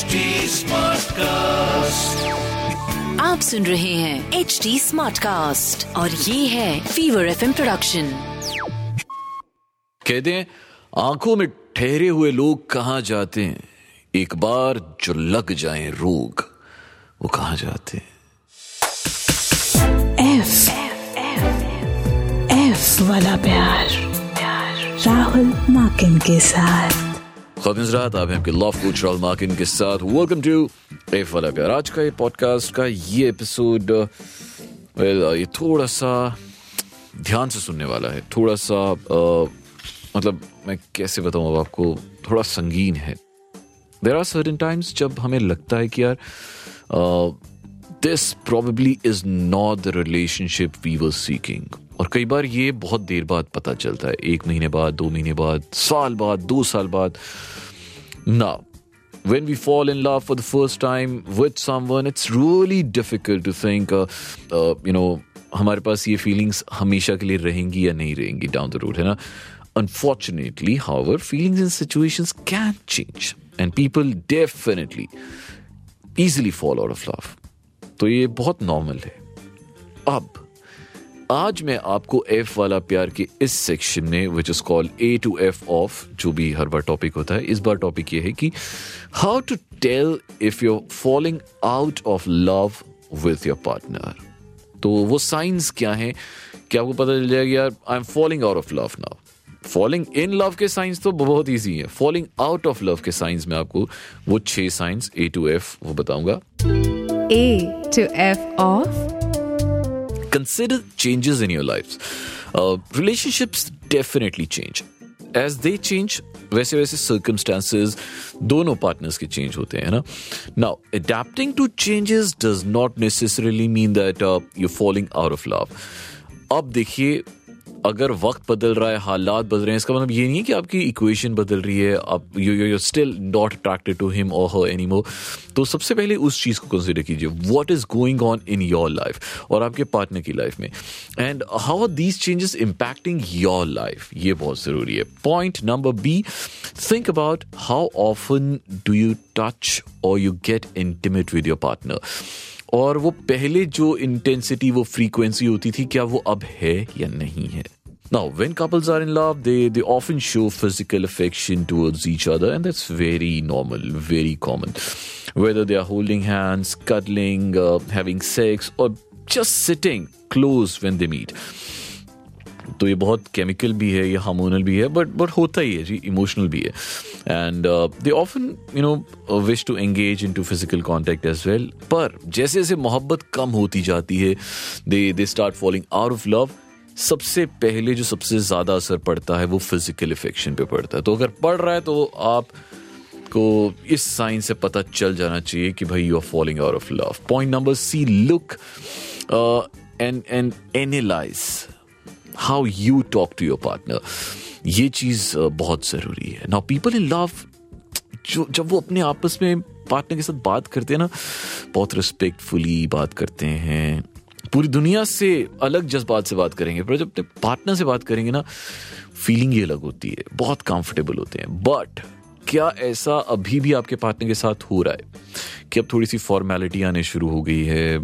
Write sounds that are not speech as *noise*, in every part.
HD Smartcast. आप सुन रहे हैं एच डी स्मार्ट कास्ट और ये है फीवर एफ़ प्रोडक्शन कहते हैं आँखों में ठहरे हुए लोग कहाँ जाते हैं? एक बार जो लग जाए रोग वो कहाँ जाते हैं? एफ़ एफ़ वाला प्यार, प्यार राहुल माकिन के साथ। रात आप हैं आपके कोच मार्किन के साथ वेलकम टू वाला प्यार आज का ये पॉडकास्ट का ये एपिसोड वेल ये थोड़ा सा ध्यान से सुनने वाला है थोड़ा सा अ, मतलब मैं कैसे बताऊँ अब आपको थोड़ा संगीन है देर आर सर्टन टाइम्स जब हमें लगता है कि यार this probably is not the relationship we were seeking और कई बार ये बहुत देर बाद पता चलता है। एक महीने बाद दो महीने बाद साल बाद दो साल बाद। ना when we fall in love for the first time with someone it's really difficult to think uh, uh, you know हमारे पास ये फीलिंग्स हमेशा के लिए रहेंगी या नहीं रहेंगी डाउन द रोड है ना? Unfortunately however feelings in situations can change and people definitely easily fall out of love. तो ये बहुत नॉर्मल है। अब, आज मैं आपको एफ़ वाला प्यार के इस सेक्शन में which is called A to F of जो भी हर बार टॉपिक होता है, इस बार टॉपिक ये है कि how to tell if you falling out of love with your partner तो वो साइंस क्या हैं? क्या आपको पता चल जाएगा यार I am falling out of love now falling in love के साइंस तो बहुत ईजी है। फॉलिंग आउट ऑफ़ लव के साइंस में आपको वो छह साइंस ए टू एफ़ वो बताऊँगा। A to F of consider changes in your lives. Uh, relationships definitely change. As they change, वैसे वैसे circumstances दोनों partners के change होते हैं ना Now, adapting to changes does not necessarily mean that uh, you're falling out of love. अब देखिए अगर वक्त बदल रहा है, हालात बदल रहे हैं, इसका मतलब ये नहीं है कि आपकी इक्वेशन बदल रही है, आप you you still not attracted to him और हर एनीमोर तो सबसे पहले उस चीज़ को कंसिडर कीजिए। What is going on in your life और आपके पार्टनर की लाइफ में। And how are these changes impacting your life ये बहुत ज़रूरी है। Point number B think about how often do you touch और you get intimate with your partner और वो पहले जो इंटेंसिटी वो फ्रीक्वेंसी होती थी क्या वो अब है या नहीं है Now, when couples are in love, they, they often show physical affection towards each other, and that's very normal, very common. Whether they are holding hands, cuddling, uh, having sex, or just sitting close when they meet. तो ये बहुत chemical भी है, ये hormonal भी है but but होता ही है जी इमोशनल भी है. And they often you know wish to engage in to physical contact as well पर जैसे जैसे मोहब्बत कम होती जाती है they they start falling out of love सबसे पहले जो सबसे ज़्यादा असर पड़ता है वो फ़िज़िकल इफेक्शन पे पड़ता है। तो अगर पड़ रहा है तो आप को इस साइन से पता चल जाना चाहिए कि भाई you are falling out of love point number C look and and analyse how you talk to your partner ये चीज़ बहुत ज़रूरी है। नाउ पीपल इन लव जो, जब वो अपने आपस में पार्टनर के साथ बात करते हैं ना, बहुत रिस्पेक्टफुली बात करते हैं। पूरी दुनिया से अलग जज्बात से बात करेंगे, पर जब अपने पार्टनर से बात करेंगे ना फीलिंग ही अलग होती है। बहुत कंफर्टेबल होते हैं। बट क्या ऐसा अभी भी आपके पार्टनर के साथ हो रहा है कि अब थोड़ी सी फॉर्मेलिटी आने शुरू हो गई है?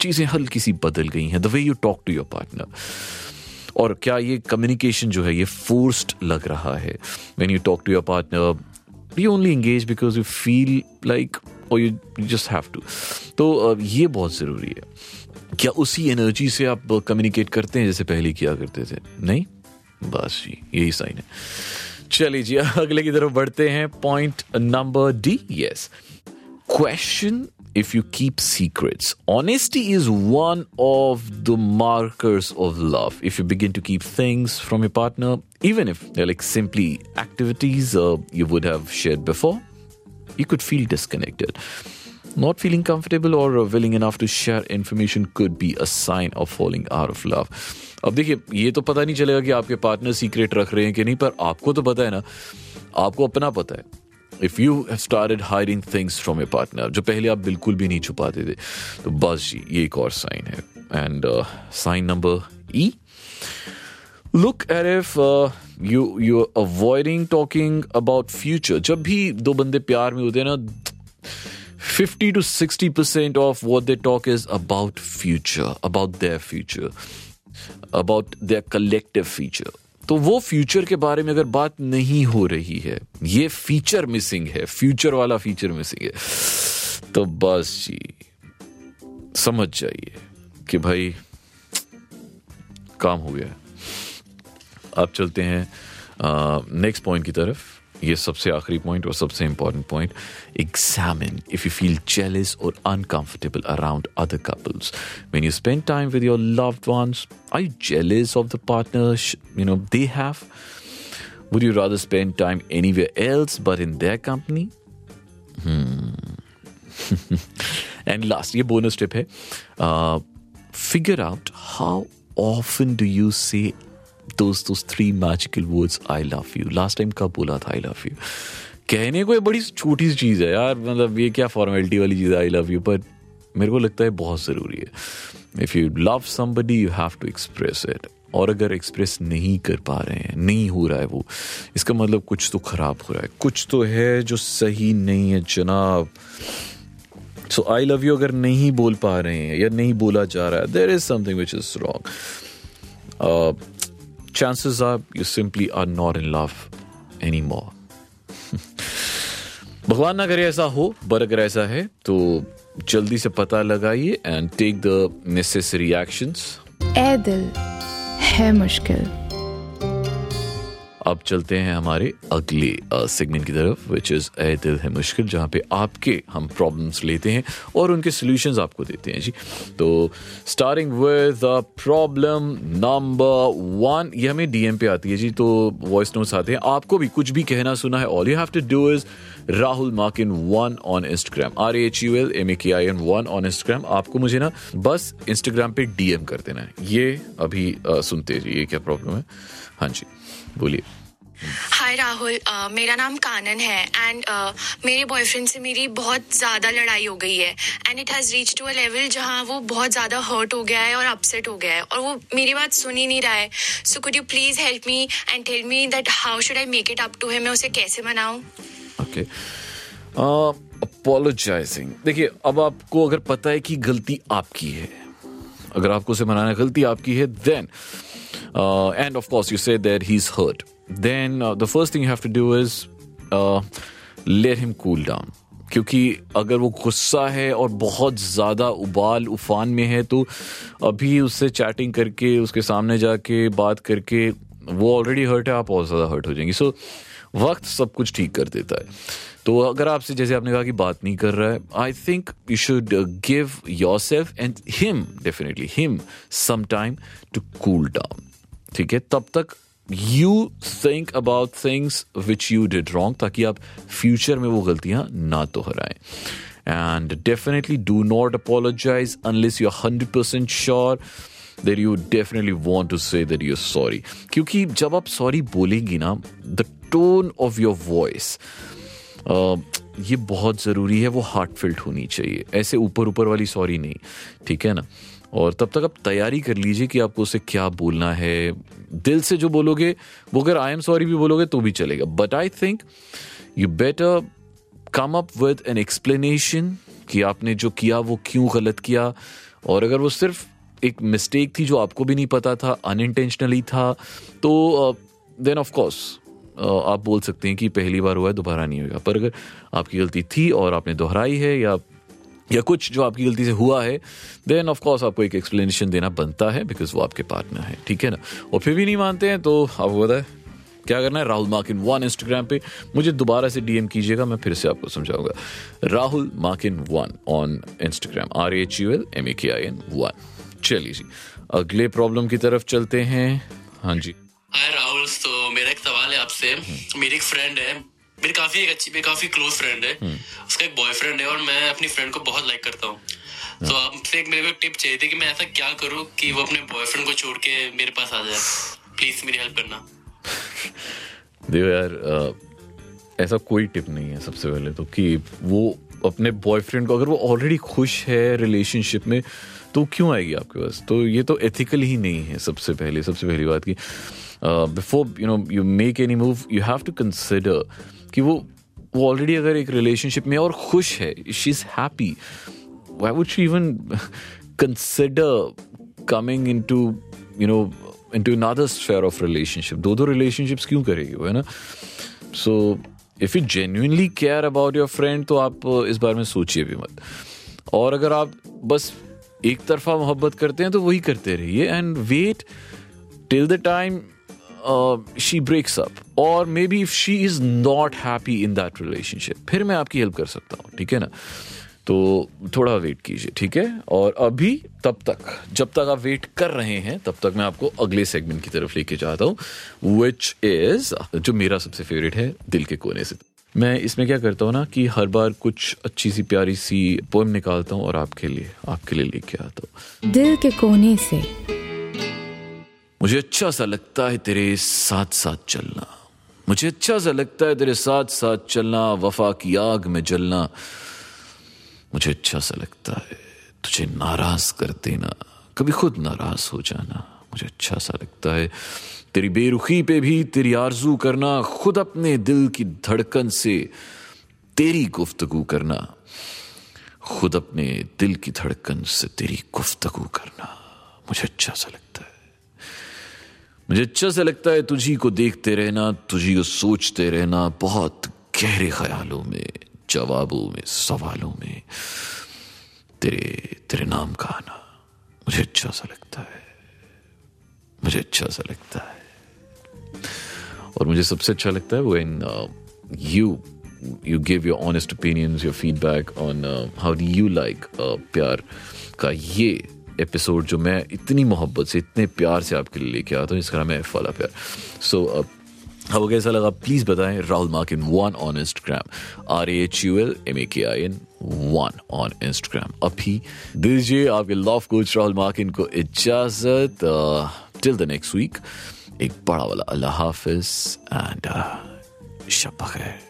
चीज़ें हल्की सी बदल गई हैं। The way you talk to your partner और क्या ये कम्युनिकेशन जो है, ये फोर्स्ड लग रहा है? When you talk to your partner you only engage because you feel like और यू जस्ट हैव टू तो ये बहुत ज़रूरी है। क्या उसी एनर्जी से आप कम्युनिकेट करते हैं जैसे पहले किया करते थे? नहीं? बस जी, यही साइन है। चलिए जी, *laughs* अगले की तरफ़ बढ़ते हैं। Point number D yes question if you keep secrets. Honesty is one of the markers of love. If you begin to keep things from your partner, even if they're like simply activities uh, you would have shared before, you could feel disconnected. Not feeling comfortable or uh, willing enough to share information could be a sign of falling out of love. अब देखिए ये तो पता नहीं चलेगा कि आपके partner secret रख रहे हैं कि नहीं पर आपको तो पता है ना आपको अपना पता है if you have started hiding things from your partner जो पहले आप बिल्कुल भी नहीं छुपाते थे तो बस जी ये एक और साइन है and sign number E look at if you you avoiding talking about future जब भी दो बंदे प्यार में होते हैं ना 50 to 60% of what they talk is about future, about their future, about their collective future. तो वो फ्यूचर के बारे में अगर बात नहीं हो रही है, ये फीचर मिसिंग है फ्यूचर वाला फीचर मिसिंग है तो बस जी, समझ जाइए कि भाई, काम हो गया अब चलते हैं नेक्स्ट पॉइंट की तरफ़। ये सबसे आखिरी पॉइंट और सबसे important point examine if you feel jealous और uncomfortable around other couples when you spend time with your loved ones are you jealous of the partner you know they have would you rather spend time anywhere else but in their company? *laughs* And last ये bonus tip है figure out how often do you say those those three magical words, I love you. Last time कब बोला था, I love you? कहने को ये बड़ी छोटी सी चीज़ है यार मतलब ये क्या फॉर्मेलिटी वाली चीज़ है आई लव यू पर मेरे को लगता है बहुत ज़रूरी है। If you love somebody you have to express it और अगर एक्सप्रेस नहीं कर पा रहे हैं, नहीं हो रहा है वो, इसका मतलब कुछ तो खराब हो रहा है। कुछ तो है जो सही नहीं है, जनाब। सो आई लव यू अगर नहीं बोल पा रहे हैं या नहीं बोला जा रहा है there is something which is wrong chances are you simply are not in love anymore. *laughs* भगवान ना करे ऐसा हो, पर अगर ऐसा है तो जल्दी से पता लगाइए and take the necessary actions ए दिल, है मुश्किल अब चलते हैं हमारे अगले सेगमेंट की तरफ़ विच इज़ ए दिल है मुश्किल जहाँ पे आपके हम प्रॉब्लम्स लेते हैं और उनके सॉल्यूशंस आपको देते हैं जी। तो starting with problem number one ये हमें डीएम पे आती है जी। तो वॉइस नोट्स आते हैं। आपको भी कुछ भी कहना सुना है all you have to do is Rahul Makin one on Instagram R H U L M A K I N one on Instagram आपको मुझे ना बस इंस्टाग्राम पे डीएम कर देना है। ये अभी uh, सुनते ये क्या प्रॉब्लम है? हाँ जी। बोलिए। हाय राहुल अ, मेरा नाम कानन है एंड मेरे बॉयफ्रेंड से मेरी बहुत ज़्यादा लड़ाई हो गई है and it has reach to a level जहाँ वो बहुत ज़्यादा हर्ट हो गया है और अपसेट हो गया है और वो मेरी बात सुन ही नहीं रहा है। So could you please help me and tell me that how should I make it up to him मैं उसे कैसे मनाऊं? ओके अपोलोजाइजिंग देखिए अब आपको अगर पता है कि गलती आपकी है अगर आपको उसे मनाना गलती आपकी है then and of course you say that he is hurt then the first thing you have to do is let him cool down क्योंकि अगर वो गुस्सा है और बहुत ज़्यादा उबाल उफान में है तो अभी उससे चैटिंग करके उसके सामने जाके बात करके वो ऑलरेडी हर्ट है आप और ज़्यादा हर्ट हो जाएँगे। सो so, वक्त सब कुछ ठीक कर देता है। तो अगर आपसे जैसे आपने कहा कि बात नहीं कर रहा है I think you should give yourself and him definitely him some time to cool down ठीक है तब तक you think about things which you did wrong ताकि आप फ्यूचर में वो गलतियाँ ना दोहराएँ। And definitely do not apologise unless you are hundred percent sure there you definitely want to say that you're sorry क्योंकि जब आप सॉरी बोलेंगी ना the tone of your voice ये बहुत ज़रूरी है, वो हार्ट फिल्ट होनी चाहिए। ऐसे ऊपर ऊपर वाली सॉरी नहीं, ठीक है ना? और तब तक आप तैयारी कर लीजिए कि आपको उसे क्या बोलना है। दिल से जो बोलोगे, वो अगर आई एम सॉरी भी बोलोगे तो भी चलेगा। But I think you better come up with an explanation कि आपने जो किया, वो क्यों गलत किया। और अगर वो सिर्फ़ एक मिस्टेक थी जो आपको भी नहीं पता था अनइंटेंशनली था तो देन ऑफ़ कोर्स आप बोल सकते हैं कि पहली बार हुआ है, दोबारा नहीं होगा। पर अगर आपकी गलती थी और आपने दोहराई है या या कुछ जो आपकी गलती से हुआ है देन ऑफ़ कोर्स आपको एक एक्सप्लेनेशन देना बनता है बिकॉज़ वो आपके पार्टनर है ठीक है ना? और फिर भी नहीं मानते हैं तो आपको पता है क्या करना है? राहुल मार्किन वन इंस्टाग्राम पे। मुझे दोबारा से डीएम कीजिएगा मैं फिर से आपको समझाऊँगा। Rahul Makin one on Instagram R H U L M A K I N one. चलिए जी अगले प्रॉब्लम की तरफ़ चलते हैं। हाँ जी। हाय राहुल तो मेरा एक सवाल है आपसे। मेरी एक फ्रेंड है मेरी काफ़ी एक अच्छी मेरी काफ़ी क्लोज फ्रेंड है। उसका एक बॉयफ्रेंड है और मैं अपनी फ्रेंड को बहुत लाइक करता हूँ। तो आपसे एक मेरे को टिप चाहिए थी कि मैं ऐसा क्या करूँ कि वो अपने बॉयफ्रेंड को छोड़ के मेरे पास आ जाए। प्लीज़ मेरी हेल्प करना। *laughs* देखो यार ऐसा कोई टिप नहीं है सबसे पहले तो कि वो अपने बॉयफ्रेंड को अगर वो ऑलरेडी खुश है रिलेशनशिप में तो क्यों आएगी आपके पास? तो ये तो एथिकल ही नहीं है सबसे पहले सबसे पहली बात की before you know you make any move you have to consider कि वो वो ऑलरेडी अगर एक रिलेशनशिप में और खुश है she is happy why would she even consider coming into you know into another sphere of relationship दो दो रिलेशनशिप्स क्यों करेगी वो, है ना? So if you genuinely care about your friend तो आप uh, इस बारे में सोचिए भी मत। और अगर आप बस एक तरफा मोहब्बत करते हैं तो वही करते रहिए and wait till the time she breaks up और maybe if she is not happy in that relationship फिर मैं आपकी हेल्प कर सकता हूँ, ठीक है ना? तो थोड़ा वेट कीजिए, ठीक है? और अभी तब तक, जब तक आप वेट कर रहे हैं, तब तक मैं आपको अगले सेगमेंट की तरफ़ लेके जाता हूँ विच इज़ जो मेरा सबसे फेवरेट है, दिल के कोने से। मैं इसमें क्या करता हूँ ना, कि हर बार कुछ अच्छी सी प्यारी सी पोएम निकालता हूँ और आपके लिए आपके लिए लेके आता हूँ। दिल के कोने से। मुझे अच्छा सा लगता है तेरे साथ साथ चलना। मुझे अच्छा सा लगता है तेरे साथ साथ चलना, वफा की आग में जलना। मुझे अच्छा सा लगता है तुझे नाराज़ कर देना, कभी खुद नाराज़ हो जाना। मुझे अच्छा सा लगता है तेरी बेरुखी पे भी तेरी आरज़ू करना, खुद अपने दिल की धड़कन से तेरी गुफ्तगू करना। खुद अपने दिल की धड़कन से तेरी गुफ्तगू करना। मुझे अच्छा सा लगता है। मुझे अच्छा सा लगता है तुझी को देखते रहना, तुझी को सोचते रहना बहुत गहरे ख्यालों में, जवाबों में, सवालों में, तेरे तेरे नाम का आना मुझे अच्छा सा लगता है। मुझे अच्छा सा लगता है। और मुझे सबसे अच्छा लगता है when you you give your honest opinions your feedback on how do you like प्यार का ये एपिसोड जो मैं इतनी मोहब्बत से इतने प्यार से आपके लिए लेके आता हूँ इसका नाम है एफ़ वाला प्यार। सो so, uh, आपको कैसा लगा प्लीज़ बताएँ Rahul mark in one on Instagram R H U L M A K I N one on Instagram अभी दीजिए आपके लव कोच राहुल मार्किन को इजाज़त टिल द नेक्स्ट वीक एक बड़ा वाला अल्लाह हाफिज एंड शब खैर।